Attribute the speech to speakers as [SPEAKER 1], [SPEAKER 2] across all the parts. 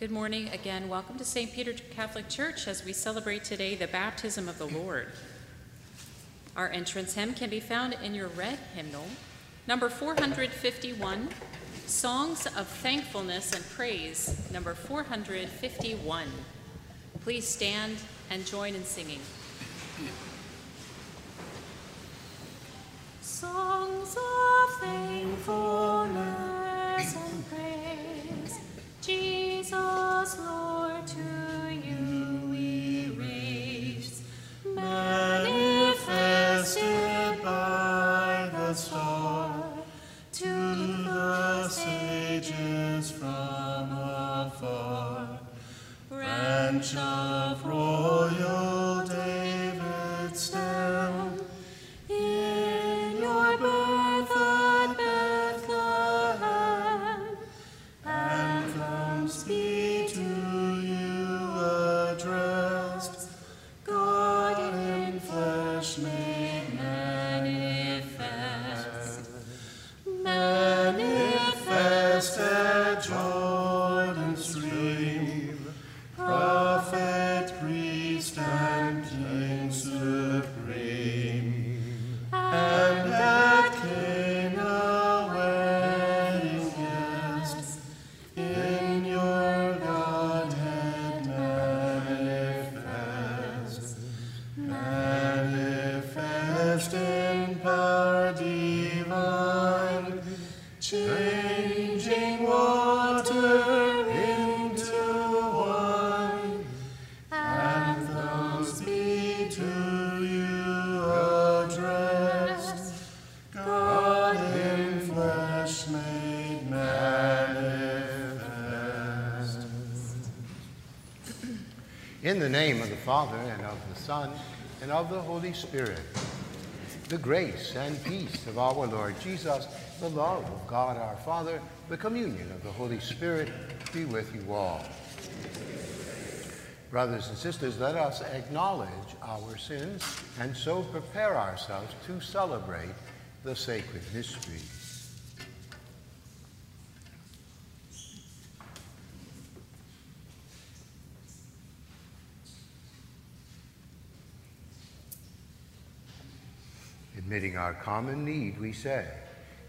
[SPEAKER 1] Good morning again. Welcome to St. Peter Catholic Church as we celebrate today the baptism of the Lord. Our entrance hymn can be found in your red hymnal, number 451, Songs of Thankfulness and Praise, number 451. Please stand and join in singing.
[SPEAKER 2] Songs of thankfulness In
[SPEAKER 3] the name of the Father, and of the Son, and of the Holy Spirit, the grace and peace of our Lord Jesus, the love of God our Father, the communion of the Holy Spirit be with you all. Brothers and sisters, let us acknowledge our sins and so prepare ourselves to celebrate the sacred mystery. Admitting our common need, we say,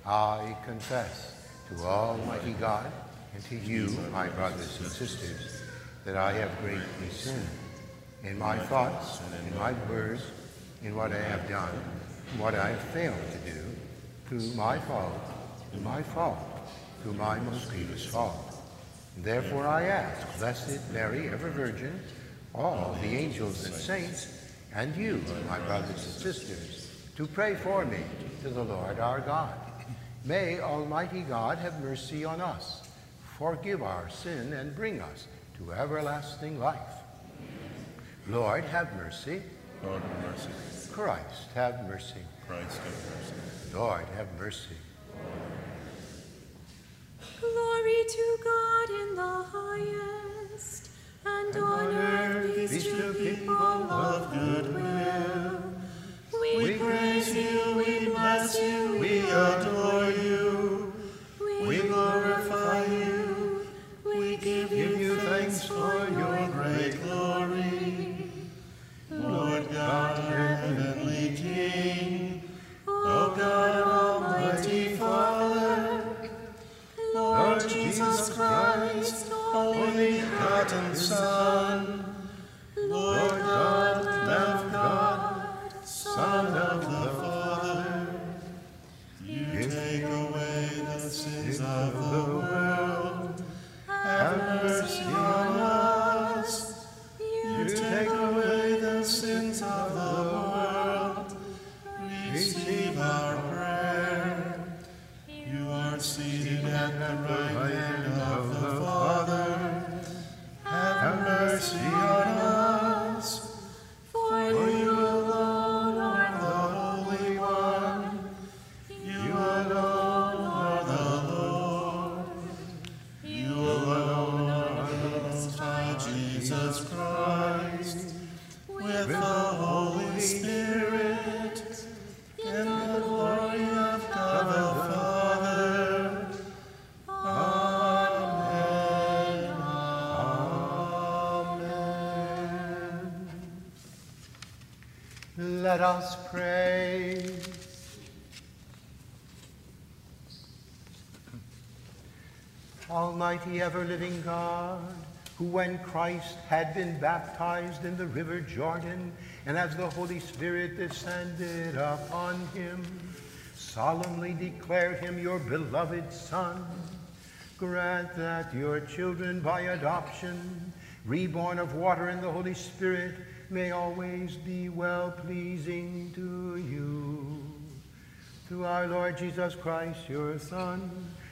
[SPEAKER 3] I confess to Almighty God and to you, my brothers and sisters, that I have greatly sinned in my thoughts and in my words, in what I have done, and what I have failed to do, through my fault, through my fault, through my most grievous fault. And therefore I ask, Blessed Mary, ever Virgin, all the angels and saints, and you, my brothers and sisters, to pray for me to the Lord our God. May Almighty God have mercy on us, forgive our sin, and bring us to everlasting life. Lord, have mercy.
[SPEAKER 4] Lord have mercy.
[SPEAKER 3] Christ, have mercy.
[SPEAKER 4] Christ have mercy.
[SPEAKER 3] Lord, have mercy.
[SPEAKER 2] Glory to God in the highest, and on earth peace to people of good will. We praise you, we bless you, we adore you, Almighty
[SPEAKER 3] ever living God, who when Christ had been baptized in the river Jordan, and as the Holy Spirit descended upon him, solemnly declared him your beloved Son, grant that your children by adoption, reborn of water and the Holy Spirit, may always be well pleasing to you. Through our Lord Jesus Christ, your Son,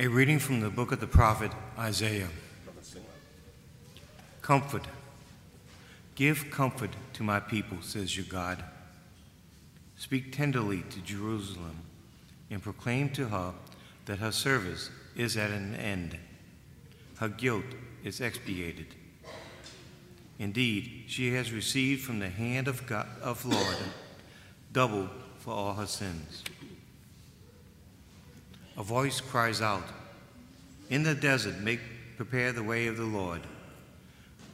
[SPEAKER 5] A reading from the book of the prophet Isaiah. Comfort. Give comfort to my people, says your God. Speak tenderly to Jerusalem and proclaim to her that her service is at an end. Her guilt is expiated. Indeed, she has received from the hand of God of Lord double for all her sins. A voice cries out, In the desert, make prepare the way of the Lord.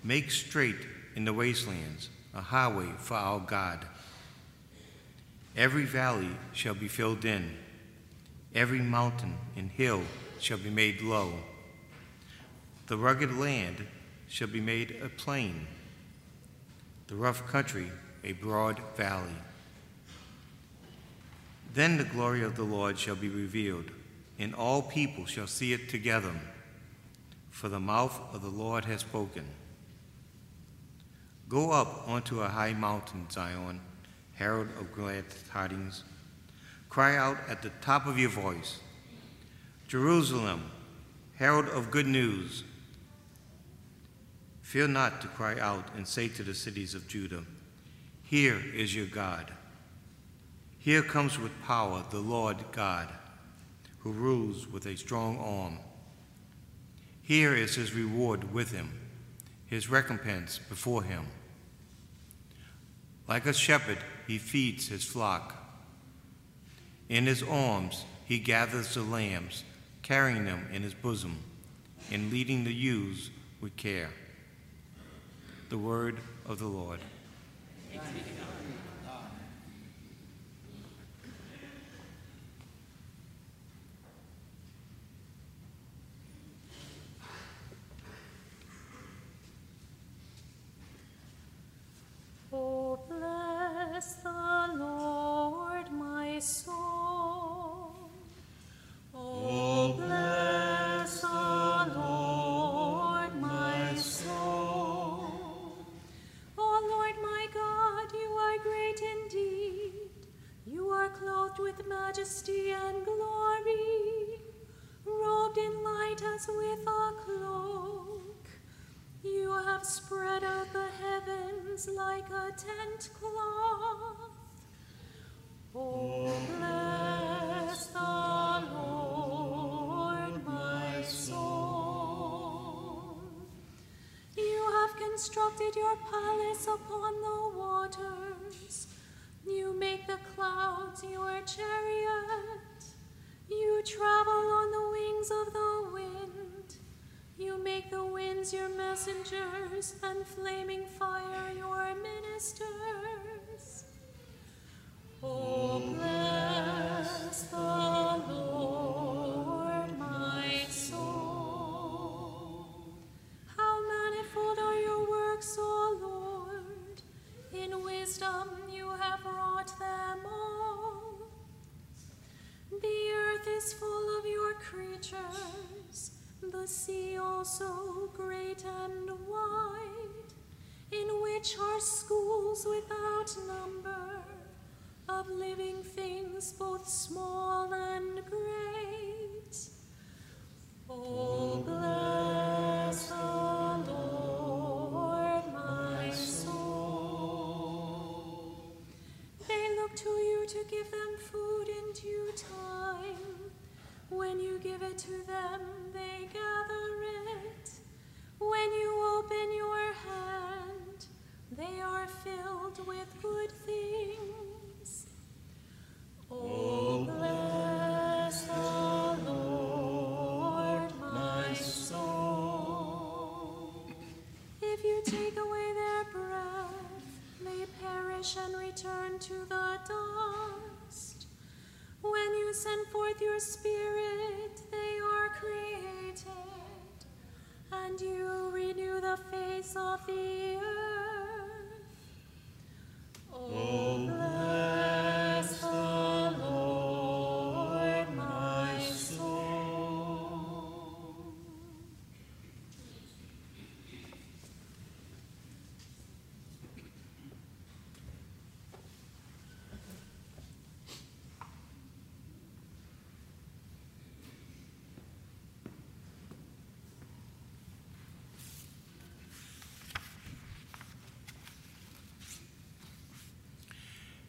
[SPEAKER 5] Make straight in the wastelands a highway for our God. Every valley shall be filled in, every mountain and hill shall be made low. The rugged land shall be made a plain, the rough country a broad valley. Then the glory of the Lord shall be revealed, and all people shall see it together, for the mouth of the Lord has spoken. Go up onto a high mountain, Zion, herald of glad tidings. Cry out at the top of your voice, Jerusalem, herald of good news. Fear not to cry out and say to the cities of Judah, Here is your God. Here comes with power the Lord God, who rules with a strong arm. Here is his reward with him, his recompense before him. Like a shepherd, he feeds his flock. In his arms, he gathers the lambs, carrying them in his bosom, and leading the ewes with care. The word of the Lord.
[SPEAKER 6] Both small and great. Oh, bless the Lord, my soul. They look to you to give them food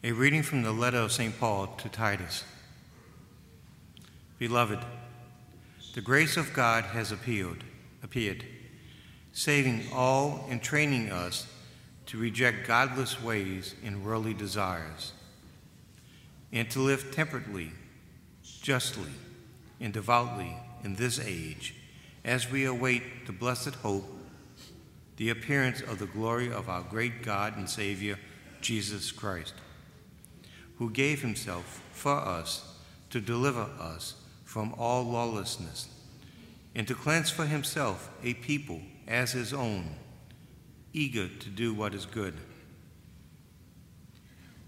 [SPEAKER 5] A reading from the letter of St. Paul to Titus. Beloved, the grace of God has appeared, appeared, saving all and training us to reject godless ways and worldly desires, and to live temperately, justly, and devoutly in this age, as we await the blessed hope, the appearance of the glory of our great God and Savior, Jesus Christ who gave himself for us to deliver us from all lawlessness, and to cleanse for himself a people as his own, eager to do what is good.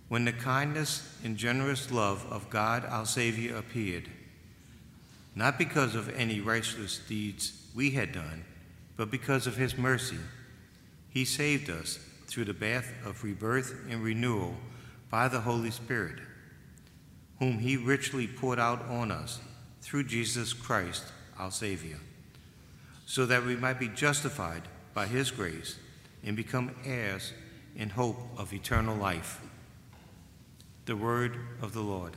[SPEAKER 5] When the kindness and generous love of God our Savior appeared, not because of any righteous deeds we had done, but because of his mercy, he saved us through the bath of rebirth and renewal by the Holy Spirit, whom He richly poured out on us through Jesus Christ, our Savior, so that we might be justified by His grace and become heirs in hope of eternal life. The Word of the Lord.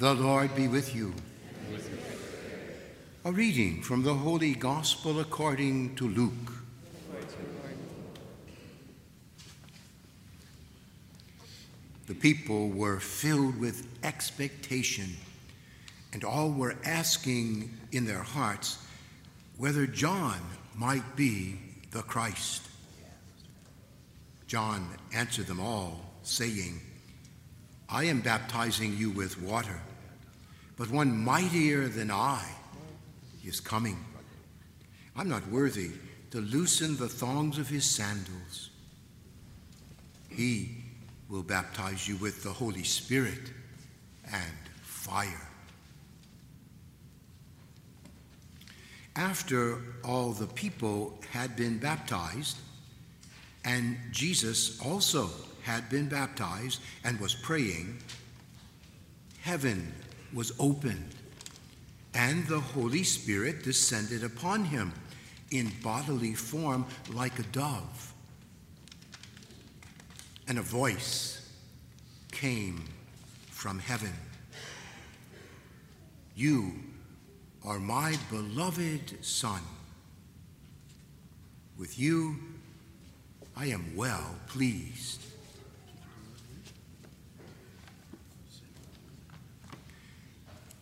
[SPEAKER 6] The
[SPEAKER 3] Lord be with you. A reading from the Holy Gospel according to Luke. The people were filled with expectation, and all were asking in their hearts whether John might be the Christ. John answered them all, saying, I am baptizing you with water, but one mightier than I is coming. I'm not worthy to loosen the thongs of his sandals. He will baptize you with the Holy Spirit and fire. After all the people had been baptized, and Jesus also had been baptized and was praying, heaven was opened, and the Holy Spirit descended upon him in bodily form like a dove. and a voice came from heaven. You are my beloved Son. With you I am well pleased.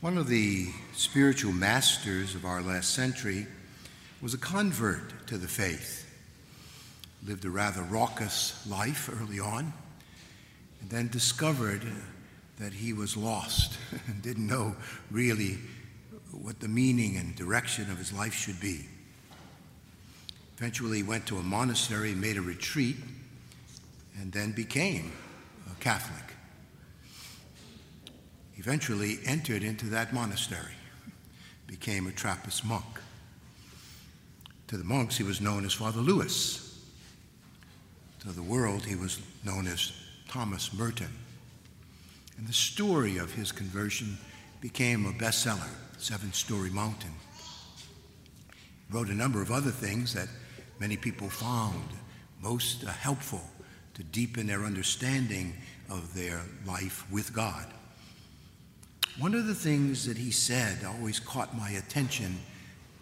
[SPEAKER 3] One of the spiritual masters of our last century was a convert to the faith. Lived a rather raucous life early on, and then discovered that he was lost and didn't know really what the meaning and direction of his life should be. Eventually, went to a monastery, made a retreat, and then became a Catholic eventually entered into that monastery, became a Trappist monk. To the monks, he was known as Father Louis. To the world, he was known as Thomas Merton. And the story of his conversion became a bestseller, Seven Storey Mountain. He wrote a number of other things that many people found most helpful to deepen their understanding of their life with God. One of the things that he said always caught my attention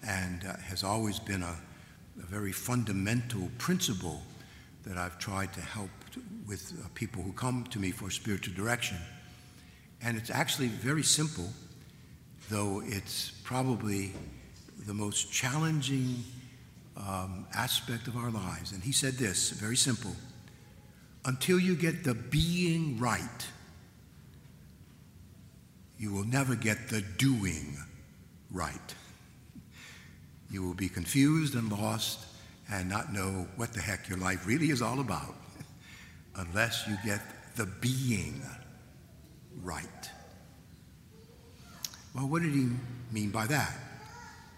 [SPEAKER 3] and uh, has always been a, a, very fundamental principle that I've tried to help with uh, people who come to me for spiritual direction. And it's actually very simple, though it's probably the most challenging um, aspect of our lives. And he said this very simple until you get the being right you will never get the doing right. You will be confused and lost and not know what the heck your life really is all about unless you get the being right. Well, what did he mean by that?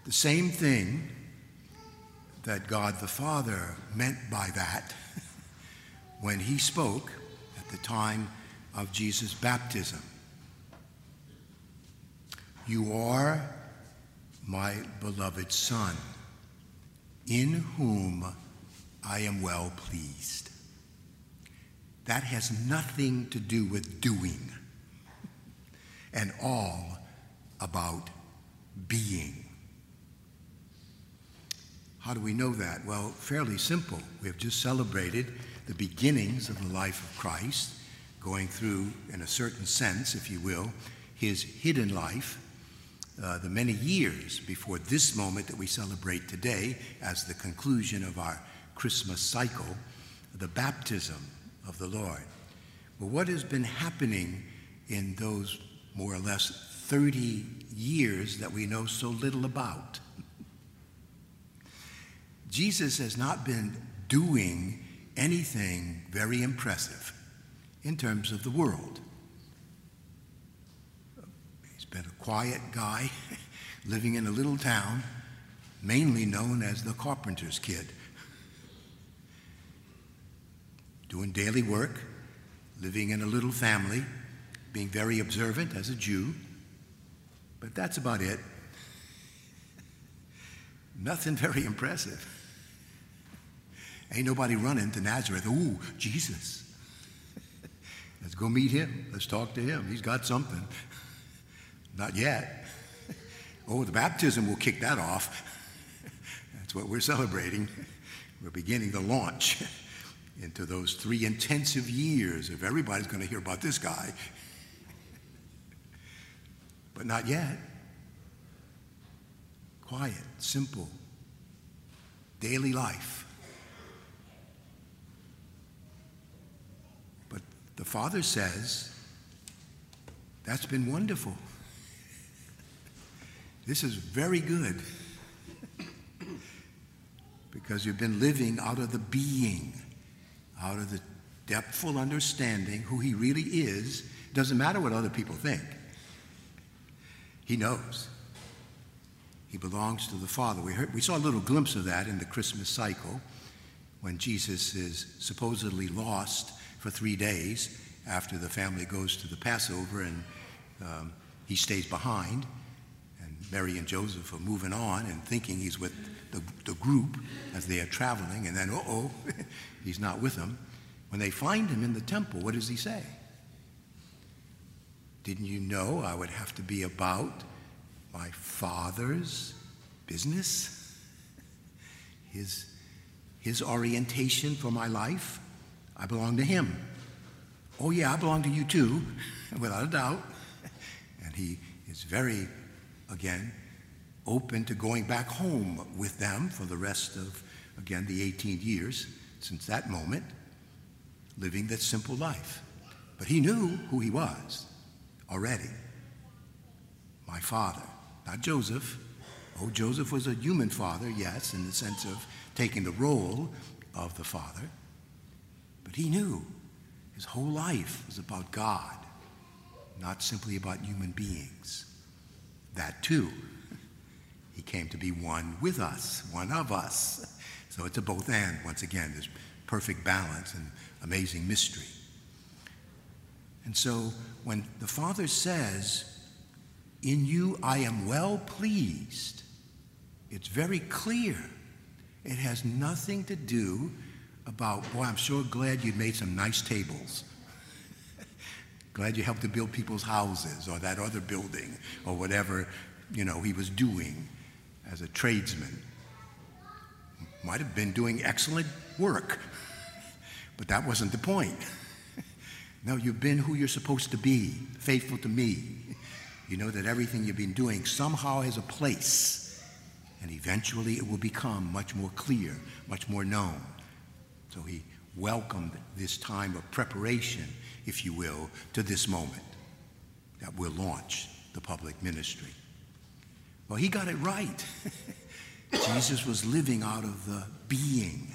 [SPEAKER 3] The same thing that God the Father meant by that when he spoke at the time of Jesus' baptism. You are my beloved Son, in whom I am well pleased. That has nothing to do with doing, and all about being. How do we know that? Well, fairly simple. We have just celebrated the beginnings of the life of Christ, going through, in a certain sense, if you will, his hidden life uh, the many years before this moment that we celebrate today as the conclusion of our Christmas cycle, the baptism of the Lord. Well, what has been happening in those more or less 30 years that we know so little about? Jesus has not been doing anything very impressive in terms of the world been a quiet guy living in a little town, mainly known as the carpenter's kid. Doing daily work, living in a little family, being very observant as a Jew, but that's about it. Nothing very impressive. Ain't nobody running to Nazareth. Ooh, Jesus. Let's go meet him. Let's talk to him. He's got something. Not yet. Oh, the baptism will kick that off. That's what we're celebrating. We're beginning the launch into those three intensive years of everybody's going to hear about this guy. But not yet. Quiet, simple, daily life. But the Father says, that's been wonderful. This is very good. because you've been living out of the being, out of the depthful understanding who he really is. Doesn't matter what other people think. He knows. He belongs to the Father. We, heard, we saw a little glimpse of that in the Christmas cycle when Jesus is supposedly lost for three days after the family goes to the Passover and um, he stays behind. Mary and Joseph are moving on and thinking he's with the, the group as they are traveling. And then, uh oh, he's not with them. When they find him in the temple, what does he say? Didn't you know I would have to be about my father's business? His, his orientation for my life? I belong to him. Oh, yeah, I belong to you too, without a doubt. And he is very, again, open to going back home with them for the rest of, again, the 18 years since that moment, living that simple life. But he knew who he was already. My father, not Joseph. Oh, Joseph was a human father, yes, in the sense of taking the role of the father. But he knew his whole life was about God, not simply about human beings. That too. He came to be one with us, one of us. So it's a both and, once again, this perfect balance and amazing mystery. And so when the Father says, In you I am well pleased, it's very clear. It has nothing to do about, boy, I'm so glad you made some nice tables. Glad you helped to build people's houses or that other building or whatever, you know, he was doing as a tradesman. Might have been doing excellent work, but that wasn't the point. No, you've been who you're supposed to be, faithful to me. You know that everything you've been doing somehow has a place, and eventually it will become much more clear, much more known. So he welcomed this time of preparation, if you will, to this moment that will launch the public ministry. Well, he got it right. Jesus was living out of the being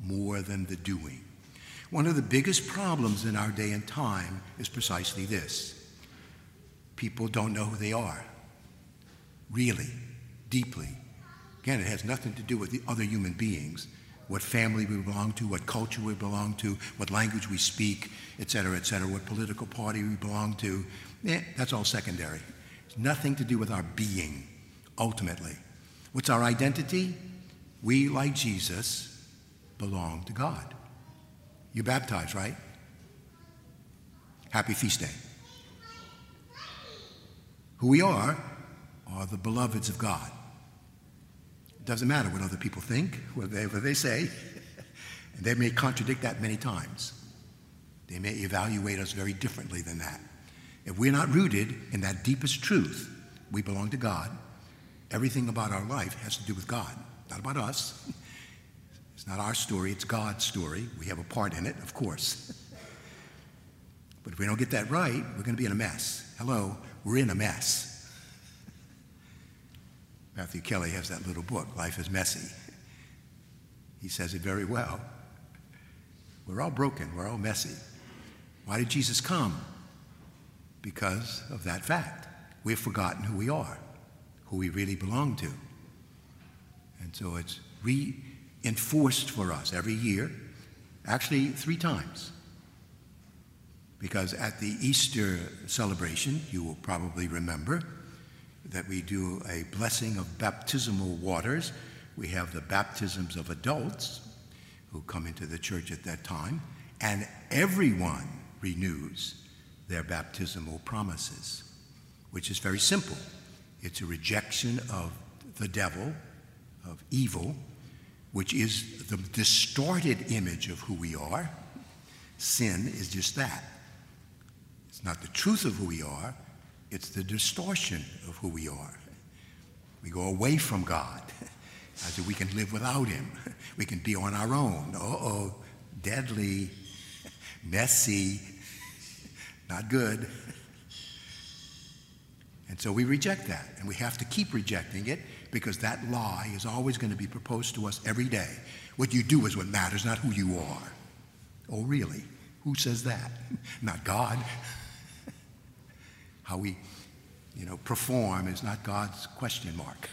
[SPEAKER 3] more than the doing. One of the biggest problems in our day and time is precisely this people don't know who they are, really, deeply. Again, it has nothing to do with the other human beings, what family we belong to, what culture we belong to, what language we speak, et cetera, et cetera, what political party we belong to. Eh, that's all secondary. It's nothing to do with our being, ultimately. What's our identity? We, like Jesus, belong to God. You're baptized, right? Happy feast day. Who we are are the beloveds of God. It doesn't matter what other people think, whatever they say, and they may contradict that many times. They may evaluate us very differently than that. If we're not rooted in that deepest truth, we belong to God, everything about our life has to do with God, not about us. It's not our story, it's God's story. We have a part in it, of course. but if we don't get that right, we're going to be in a mess. Hello, we're in a mess. Matthew Kelly has that little book, Life is Messy. He says it very well. We're all broken, we're all messy. Why did Jesus come? Because of that fact. We've forgotten who we are, who we really belong to. And so it's reinforced for us every year, actually three times. Because at the Easter celebration, you will probably remember that we do a blessing of baptismal waters. We have the baptisms of adults who come into the church at that time, and everyone renews their baptismal promises, which is very simple. It's a rejection of the devil, of evil, which is the distorted image of who we are. Sin is just that. It's not the truth of who we are, it's the distortion of who we are. We go away from God as if we can live without Him. We can be on our own. Uh oh, deadly, messy, not good. And so we reject that, and we have to keep rejecting it because that lie is always going to be proposed to us every day. What you do is what matters, not who you are. Oh, really? Who says that? Not God. How we, you know, perform is not God's question mark.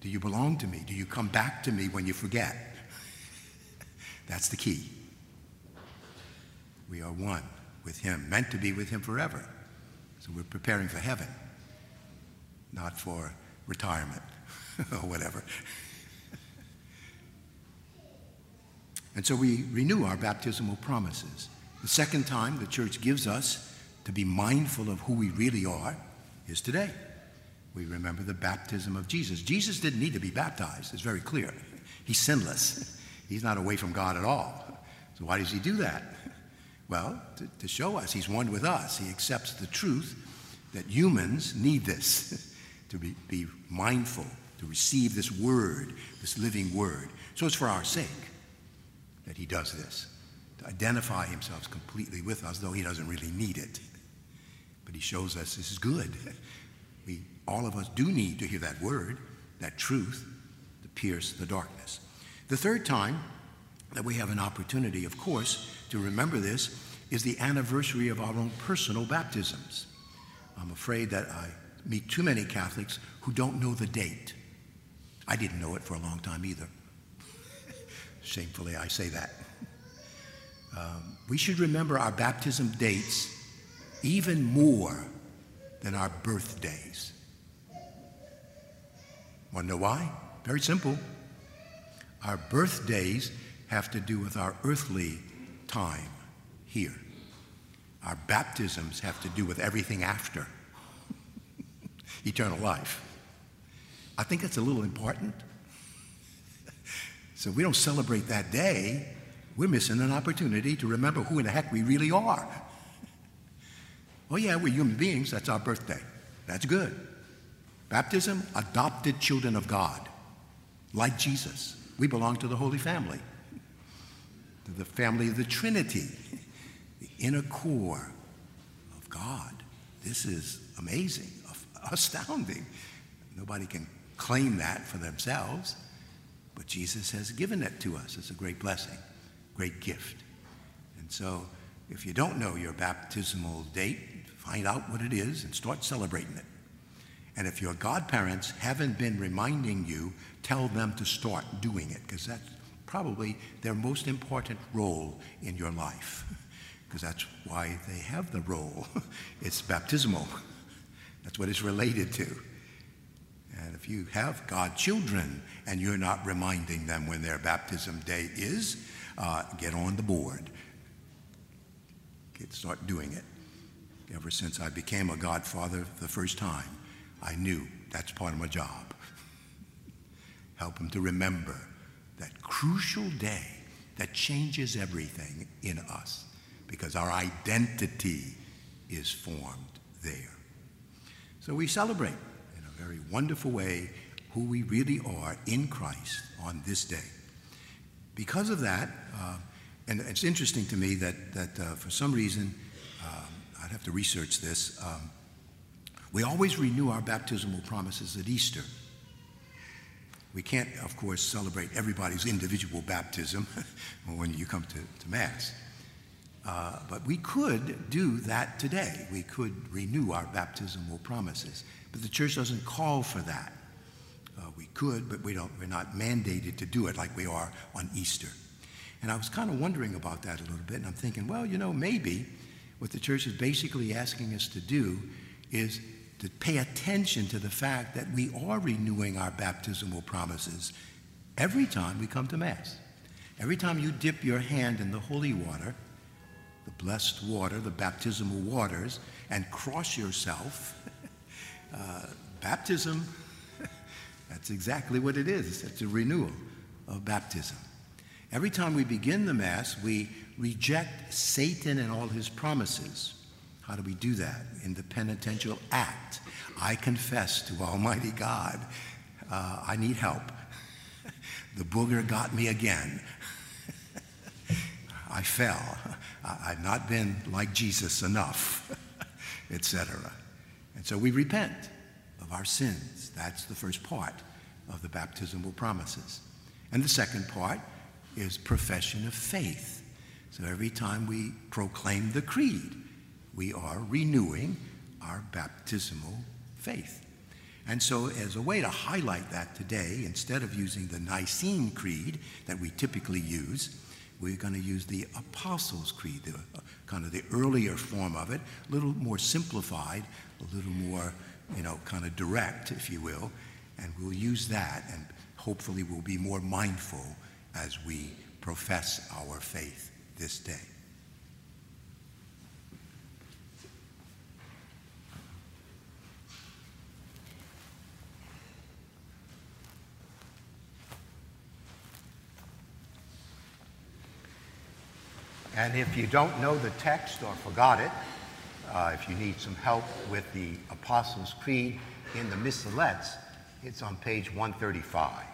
[SPEAKER 3] Do you belong to me? Do you come back to me when you forget? That's the key. We are one with Him, meant to be with Him forever. So we're preparing for heaven, not for retirement or whatever. and so we renew our baptismal promises. The second time the church gives us to be mindful of who we really are is today. We remember the baptism of Jesus. Jesus didn't need to be baptized, it's very clear. He's sinless, he's not away from God at all. So, why does he do that? Well, to, to show us he's one with us. He accepts the truth that humans need this to be, be mindful, to receive this word, this living word. So, it's for our sake that he does this to identify himself completely with us, though he doesn't really need it. But he shows us this is good. We, all of us do need to hear that word, that truth, to pierce the darkness. The third time that we have an opportunity, of course, to remember this is the anniversary of our own personal baptisms. I'm afraid that I meet too many Catholics who don't know the date. I didn't know it for a long time either. Shamefully, I say that. Um, we should remember our baptism dates even more than our birthdays. Know why? Very simple. Our birthdays have to do with our earthly time here. Our baptisms have to do with everything after eternal life. I think that's a little important. So, we don't celebrate that day, we're missing an opportunity to remember who in the heck we really are. Oh, yeah, we're human beings. That's our birthday. That's good. Baptism, adopted children of God, like Jesus. We belong to the Holy Family, to the family of the Trinity, the inner core of God. This is amazing, astounding. Nobody can claim that for themselves, but Jesus has given it to us. It's a great blessing, great gift. And so, if you don't know your baptismal date, find out what it is and start celebrating it. And if your godparents haven't been reminding you, tell them to start doing it because that's probably their most important role in your life. Because that's why they have the role. it's baptismal. That's what it's related to. And if you have God children and you're not reminding them when their baptism day is, uh, get on the board. Get, start doing it. Ever since I became a godfather the first time, I knew that's part of my job. Help them to remember that crucial day that changes everything in us because our identity is formed there. So we celebrate in a very wonderful way who we really are in Christ on this day. Because of that, uh, and it's interesting to me that, that uh, for some reason, um, I'd have to research this. Um, we always renew our baptismal promises at Easter. We can't, of course, celebrate everybody's individual baptism when you come to, to Mass. Uh, but we could do that today. We could renew our baptismal promises. But the church doesn't call for that. Uh, we could, but we don't, we're not mandated to do it like we are on Easter. And I was kind of wondering about that a little bit, and I'm thinking, well, you know, maybe what the church is basically asking us to do is to pay attention to the fact that we are renewing our baptismal promises every time we come to Mass. Every time you dip your hand in the holy water, the blessed water, the baptismal waters, and cross yourself, uh, baptism, that's exactly what it is. It's a renewal of baptism. Every time we begin the Mass, we reject Satan and all his promises. How do we do that? In the penitential act. I confess to Almighty God, uh, I need help. the booger got me again. I fell. I, have not been like Jesus enough, etc. And so we repent of our sins. That's the first part.
[SPEAKER 7] of the baptismal promises. And the second part is profession of faith. So every time we proclaim the creed, we are renewing our baptismal faith. And so, as a way to highlight that today, instead of using the Nicene Creed that we typically use, we're going to use the Apostles' Creed, the, kind of the earlier form of it, a little more simplified, a little more, you know, kind of direct, if you will. And we'll use that, and hopefully, we'll be more mindful as we profess our faith this day.
[SPEAKER 3] And if you don't know the text or forgot it, uh, if you need some help with the Apostles' Creed in the Missalettes, it's on page 135.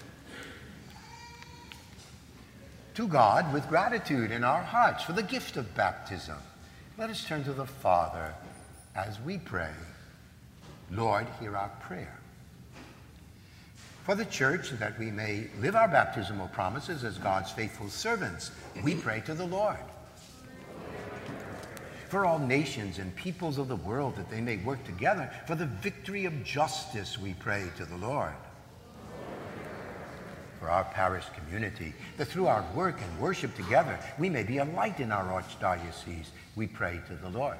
[SPEAKER 3] To God, with gratitude in our hearts for the gift of baptism, let us turn to the Father as we pray. Lord, hear our prayer for the church that we may live our baptismal promises as God's faithful servants. We pray to the Lord. For all nations and peoples of the world that they may work together for the victory of justice, we pray to the Lord. For our parish community, that through our work and worship together, we may be a light in our archdiocese, we pray to the Lord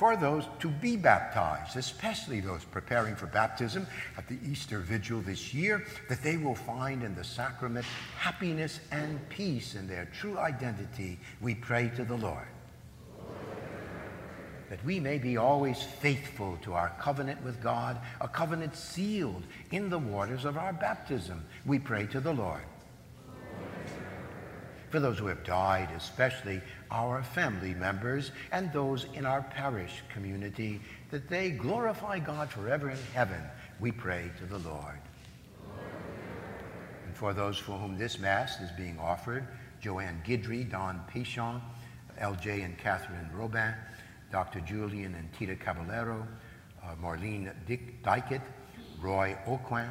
[SPEAKER 3] for those to be baptized, especially those preparing for baptism at the Easter Vigil this year, that they will find in the sacrament happiness and peace in their true identity. We pray to the Lord. That we may be always faithful to our covenant with God, a covenant sealed in the waters of our baptism. We pray to the Lord for those who have died, especially our family members and those in our parish community, that they glorify God forever in heaven. We pray to the Lord. And for those for whom this Mass is being offered, Joanne Guidry, Don Pichon, LJ and Catherine Robin, Dr. Julian and Tita Caballero, uh, Marlene Dick Dykett, Roy Aucoin,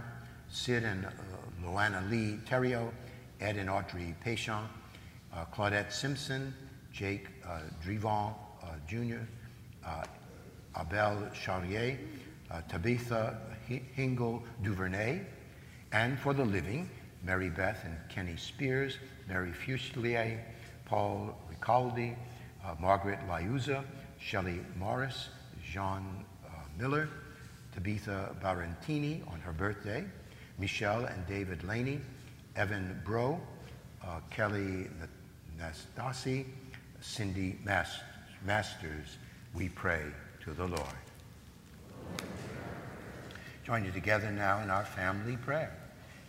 [SPEAKER 3] Sid and uh, Luana Lee Terrio, Ed and Audrey Péchon, uh, Claudette Simpson, Jake uh, Drivon uh, Jr., uh, Abel Charrier, uh, Tabitha Hingle Duvernay, and for the living, Mary Beth and Kenny Spears, Mary Fuselier, Paul Ricaldi, Margaret Liuza, Shelley Morris, Jean Miller, Tabitha Barantini on her birthday, Michelle and David Laney, Evan Bro, uh, Kelly Nastasi, Cindy Masters, we pray to the Lord. Join you together now in our family prayer.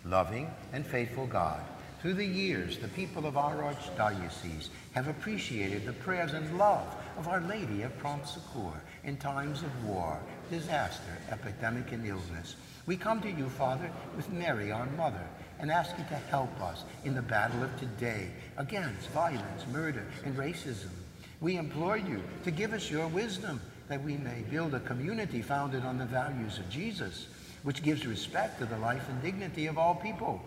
[SPEAKER 3] Loving and faithful God, through the years, the people of our archdiocese have appreciated the prayers and love of Our Lady of Prompt Succor in times of war, disaster, epidemic, and illness. We come to you, Father, with Mary, our mother, and ask you to help us in the battle of today against violence, murder, and racism. We implore you to give us your wisdom that we may build a community founded on the values of Jesus, which gives respect to the life and dignity of all people.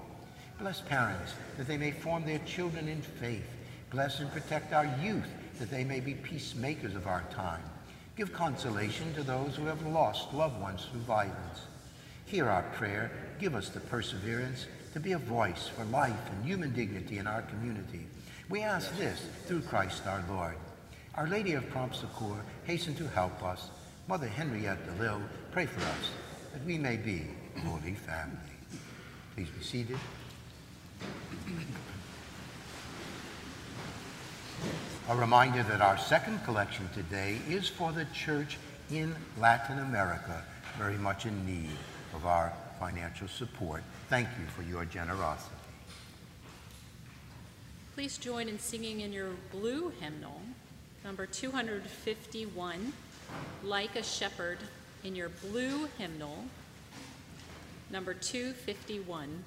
[SPEAKER 3] Bless parents that they may form their children in faith. Bless and protect our youth that they may be peacemakers of our time. Give consolation to those who have lost loved ones through violence Hear our prayer. Give us the perseverance to be a voice for life and human dignity in our community. We ask this through Christ our Lord. Our Lady of Prompt Succor, hasten to help us. Mother Henriette DeLille, pray for us that we may be a holy family. Please be seated. A reminder that our second collection today is for the church in Latin America, very much in need of our financial support. Thank you for your generosity.
[SPEAKER 2] Please join in singing in your blue hymnal, number 251, Like a Shepherd, in your blue hymnal, number 251.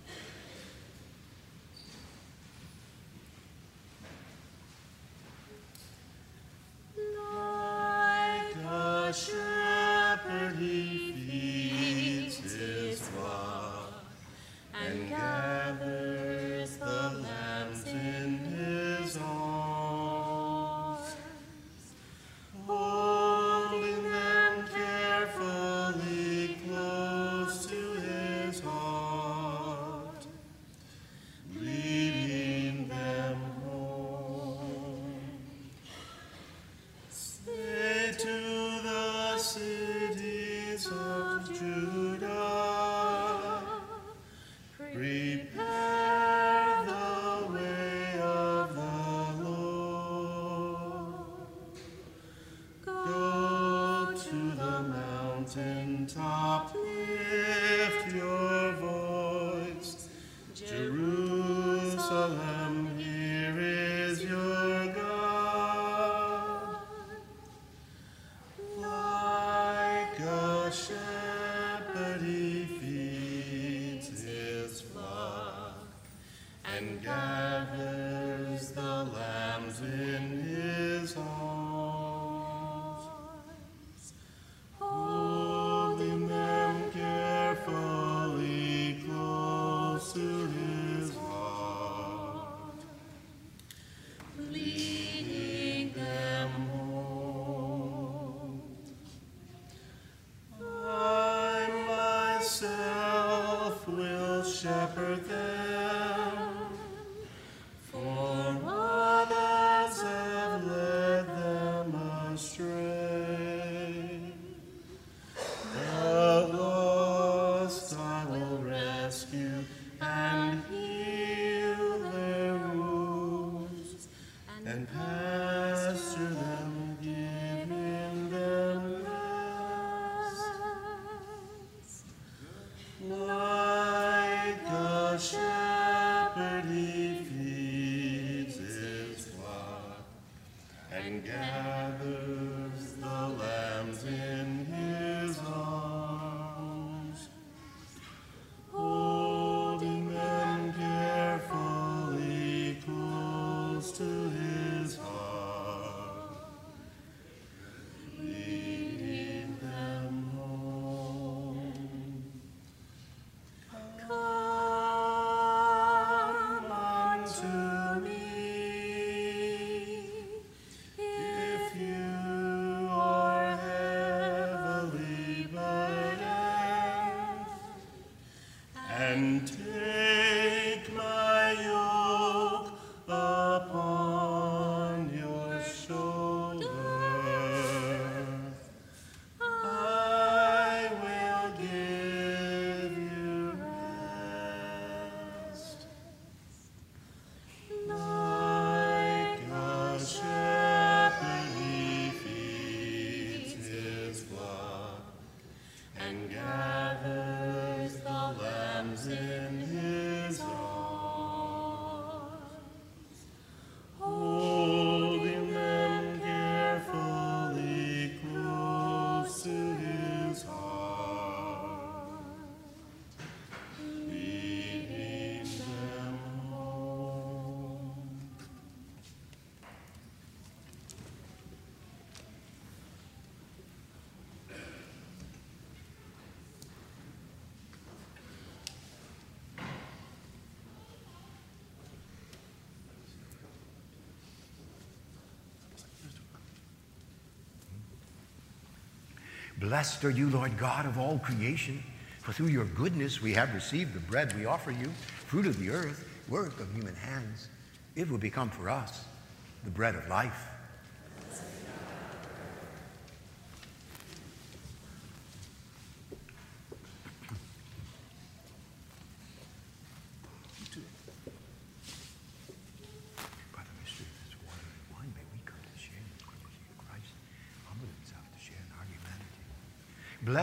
[SPEAKER 3] Blessed are you, Lord God of all creation, For through your goodness we have received the bread we offer you, fruit of the earth, work of human hands. It will become for us the bread of life. By the mystery of this water and wine, may we come to share in the crucifixion of Christ, humble himself to share in our humanity.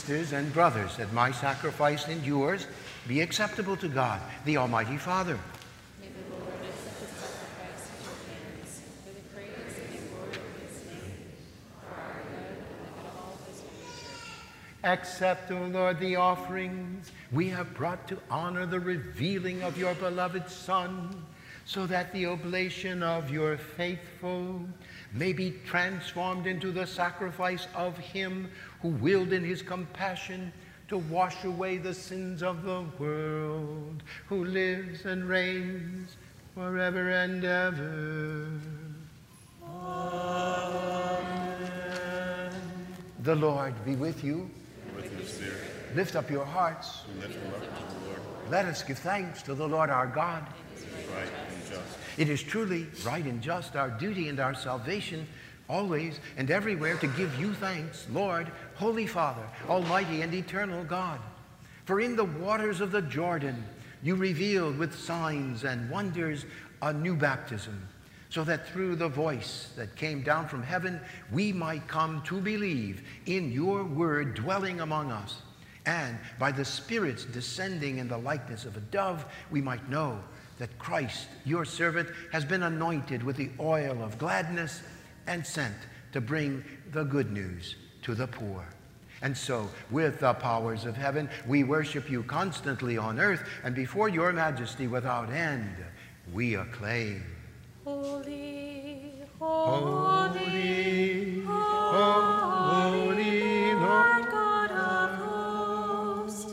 [SPEAKER 3] sisters and brothers, that my sacrifice and yours be acceptable to God, the Almighty Father.
[SPEAKER 2] Accept
[SPEAKER 3] O Lord, the offerings we have brought to honor the revealing of your beloved Son, so that the oblation of your faithful may be transformed into the sacrifice of him who willed in his compassion to wash away the sins of the world, who lives and reigns forever and ever. Amen. The Lord be with you.
[SPEAKER 8] With your spirit,
[SPEAKER 3] Lift up your hearts.
[SPEAKER 8] lift up to the Lord,
[SPEAKER 3] Let us give thanks to the Lord our God.
[SPEAKER 8] right
[SPEAKER 3] It is truly right and just, our duty and our salvation, always and everywhere to give you thanks, Lord, Holy Father, Almighty and eternal God. For in the waters of the Jordan you revealed with signs and wonders a new baptism, so that through the voice that came down from heaven we might come to believe in your word dwelling among us. And by the Spirit's descending in the likeness of a dove, we might know that Christ, your servant, has been anointed with the oil of gladness and sent to bring the good news to the poor. And so, with the powers of heaven, we worship you constantly on earth, and before your majesty without end, we acclaim.
[SPEAKER 6] Holy, holy,
[SPEAKER 3] Holy, holy,
[SPEAKER 6] Lord God of hosts.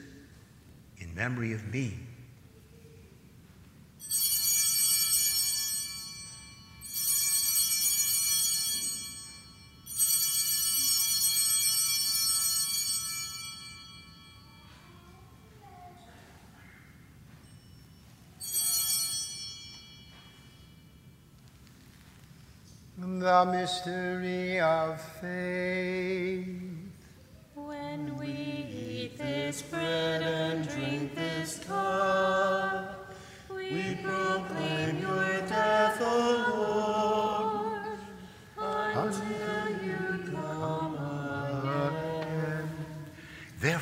[SPEAKER 3] in memory of me. The mystery of faith.
[SPEAKER 6] When we eat this bread and drink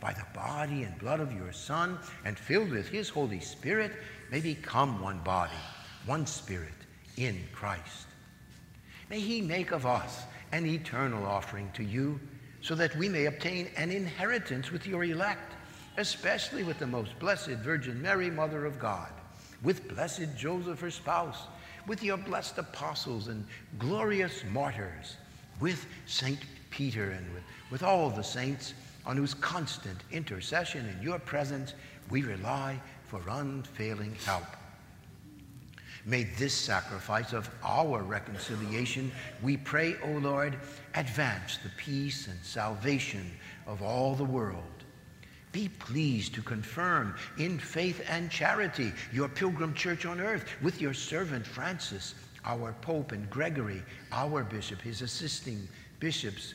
[SPEAKER 3] by the body and blood of your Son and filled with his Holy Spirit may become one body, one spirit in Christ. May he make of us an eternal offering to you so that we may obtain an inheritance with your elect, especially with the most blessed Virgin Mary, Mother of God, with blessed Joseph, her spouse, with your blessed apostles and glorious martyrs, with Saint Peter and with, with all the saints on whose constant intercession in your presence we rely for unfailing help. May this sacrifice of our reconciliation, we pray, O Lord, advance the peace and salvation of all the world. Be pleased to confirm in faith and charity your pilgrim church on earth with your servant Francis, our Pope, and Gregory, our bishop, his assisting bishops,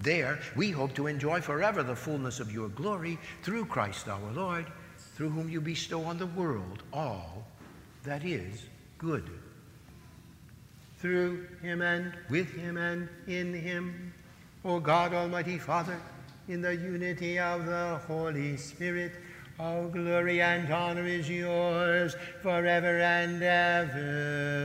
[SPEAKER 3] There we hope to enjoy forever the fullness of your glory through Christ our Lord, through whom you bestow on the world all that is good. Through him and with him and in him, O God Almighty Father, in the unity of the Holy Spirit, all glory and honor is yours forever and ever.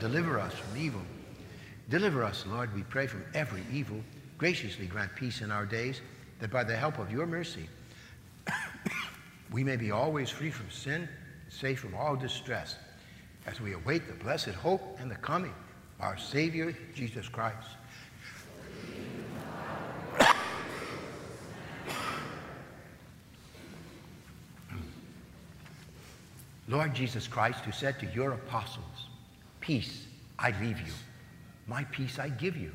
[SPEAKER 3] Deliver us from evil. Deliver us, Lord, we pray, from every evil. Graciously grant peace in our days, that by the help of your mercy, we may be always free from sin, safe from all distress, as we await the blessed hope and the coming of our Savior, Jesus Christ. Lord Jesus Christ, who said to your apostles, Peace I leave you, my peace I give you.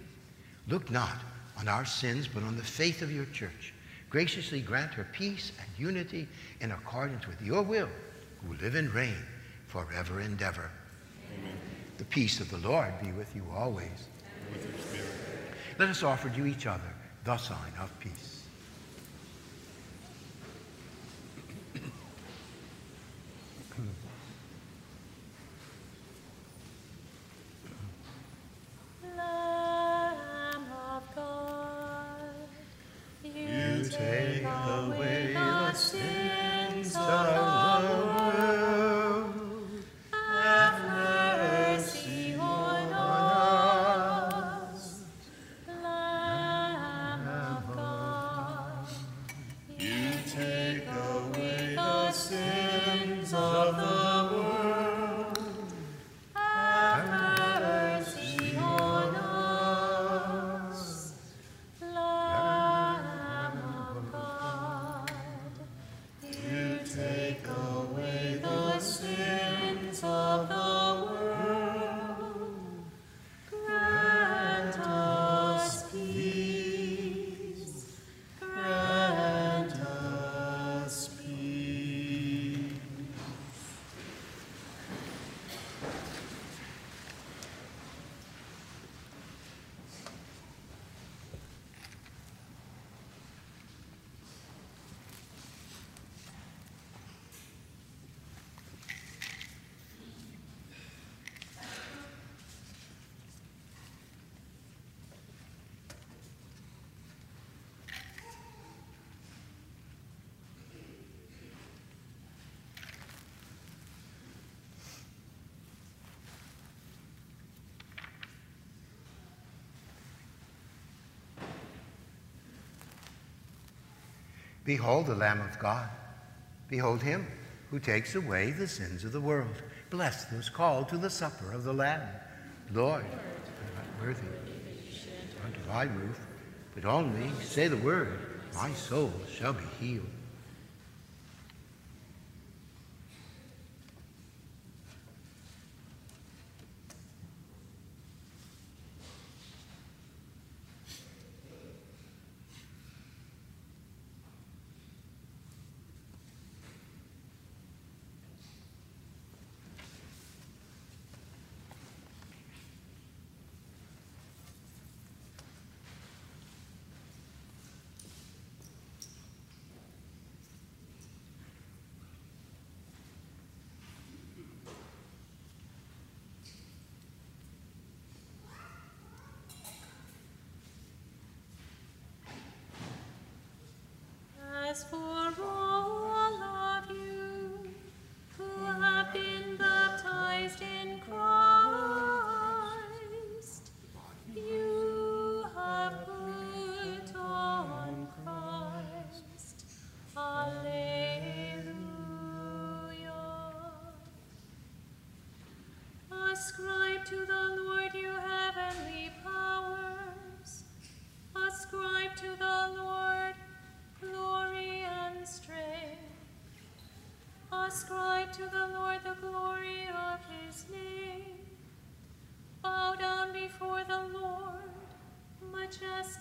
[SPEAKER 3] Look not on our sins, but on the faith of your church. graciously grant her peace and unity in accordance with your will, who live and reign forever and ever.
[SPEAKER 8] Amen.
[SPEAKER 3] The peace of the Lord be with you always.
[SPEAKER 8] With your spirit.
[SPEAKER 3] Let us offer to each other the sign of peace. Behold the Lamb of God. Behold him who takes away the sins of the world. Bless those called to the supper of the Lamb. Lord, I'm not worthy unto thy roof, but only say the word, my soul shall be healed.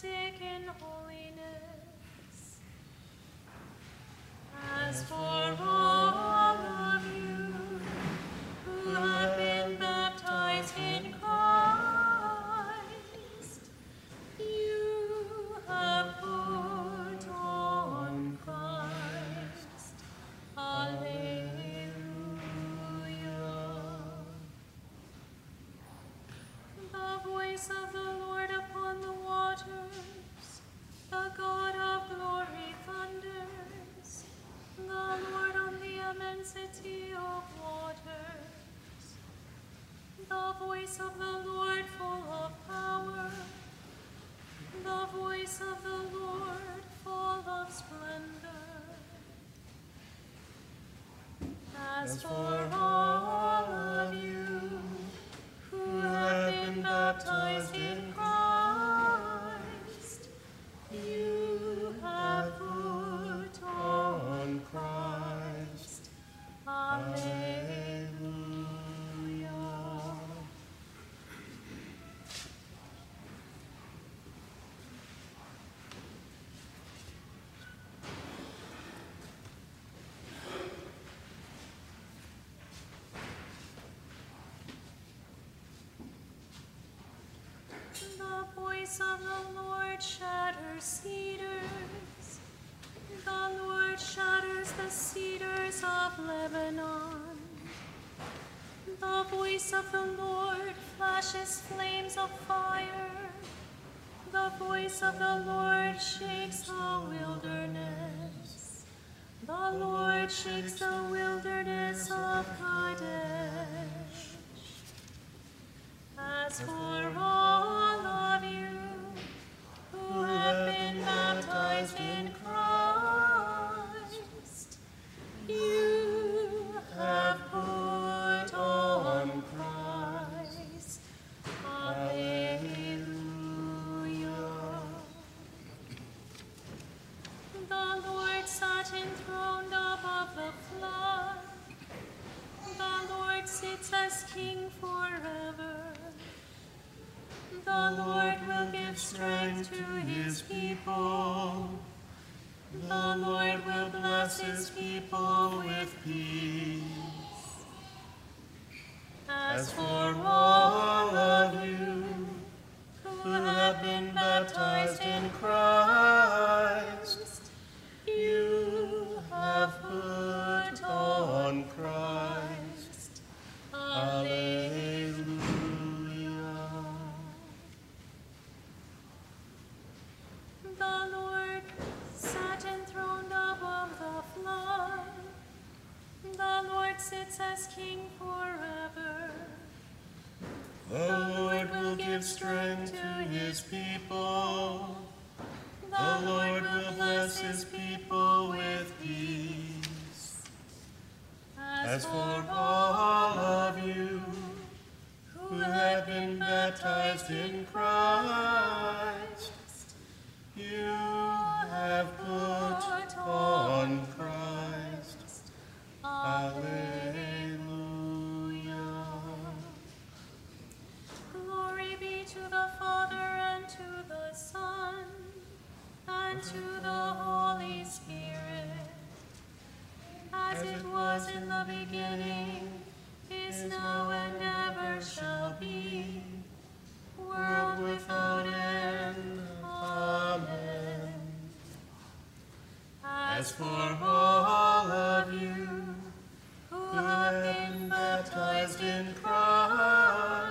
[SPEAKER 6] In holiness. As for As voice of the Lord shatters cedars. The Lord shatters the cedars of Lebanon. The voice of the Lord flashes flames of fire. The voice of the Lord shakes the wilderness. The Lord shakes the wilderness of Kadesh. As for all as it was in the beginning, is now, and ever shall be, world without end. Amen. As for all of you who have been baptized in Christ,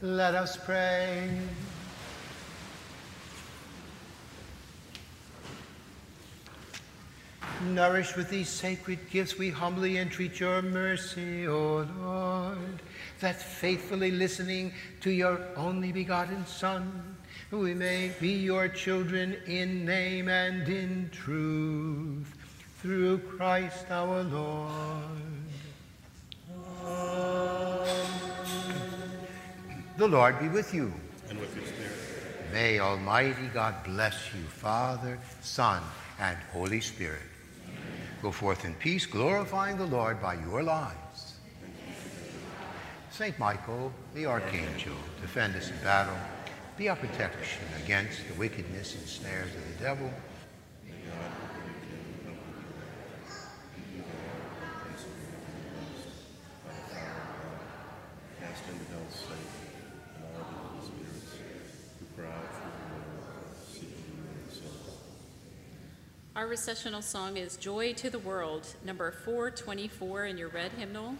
[SPEAKER 3] Let us pray. Nourished with these sacred gifts, we humbly entreat your mercy, O Lord, that faithfully listening to your only begotten Son, we may be your children in name and in truth, through Christ our Lord. The Lord be with you.
[SPEAKER 8] And with your spirit.
[SPEAKER 3] May Almighty God bless you, Father, Son, and Holy Spirit. Go forth in peace, glorifying the Lord by your lives. Saint Michael, the archangel, defend us in battle. Be our protection against the wickedness and snares of the devil.
[SPEAKER 8] Cast into hell Satan and all evil spirits who cry out for the Lord, seeking human souls.
[SPEAKER 2] Our recessional song is Joy to the World, number 424 in your red hymnal.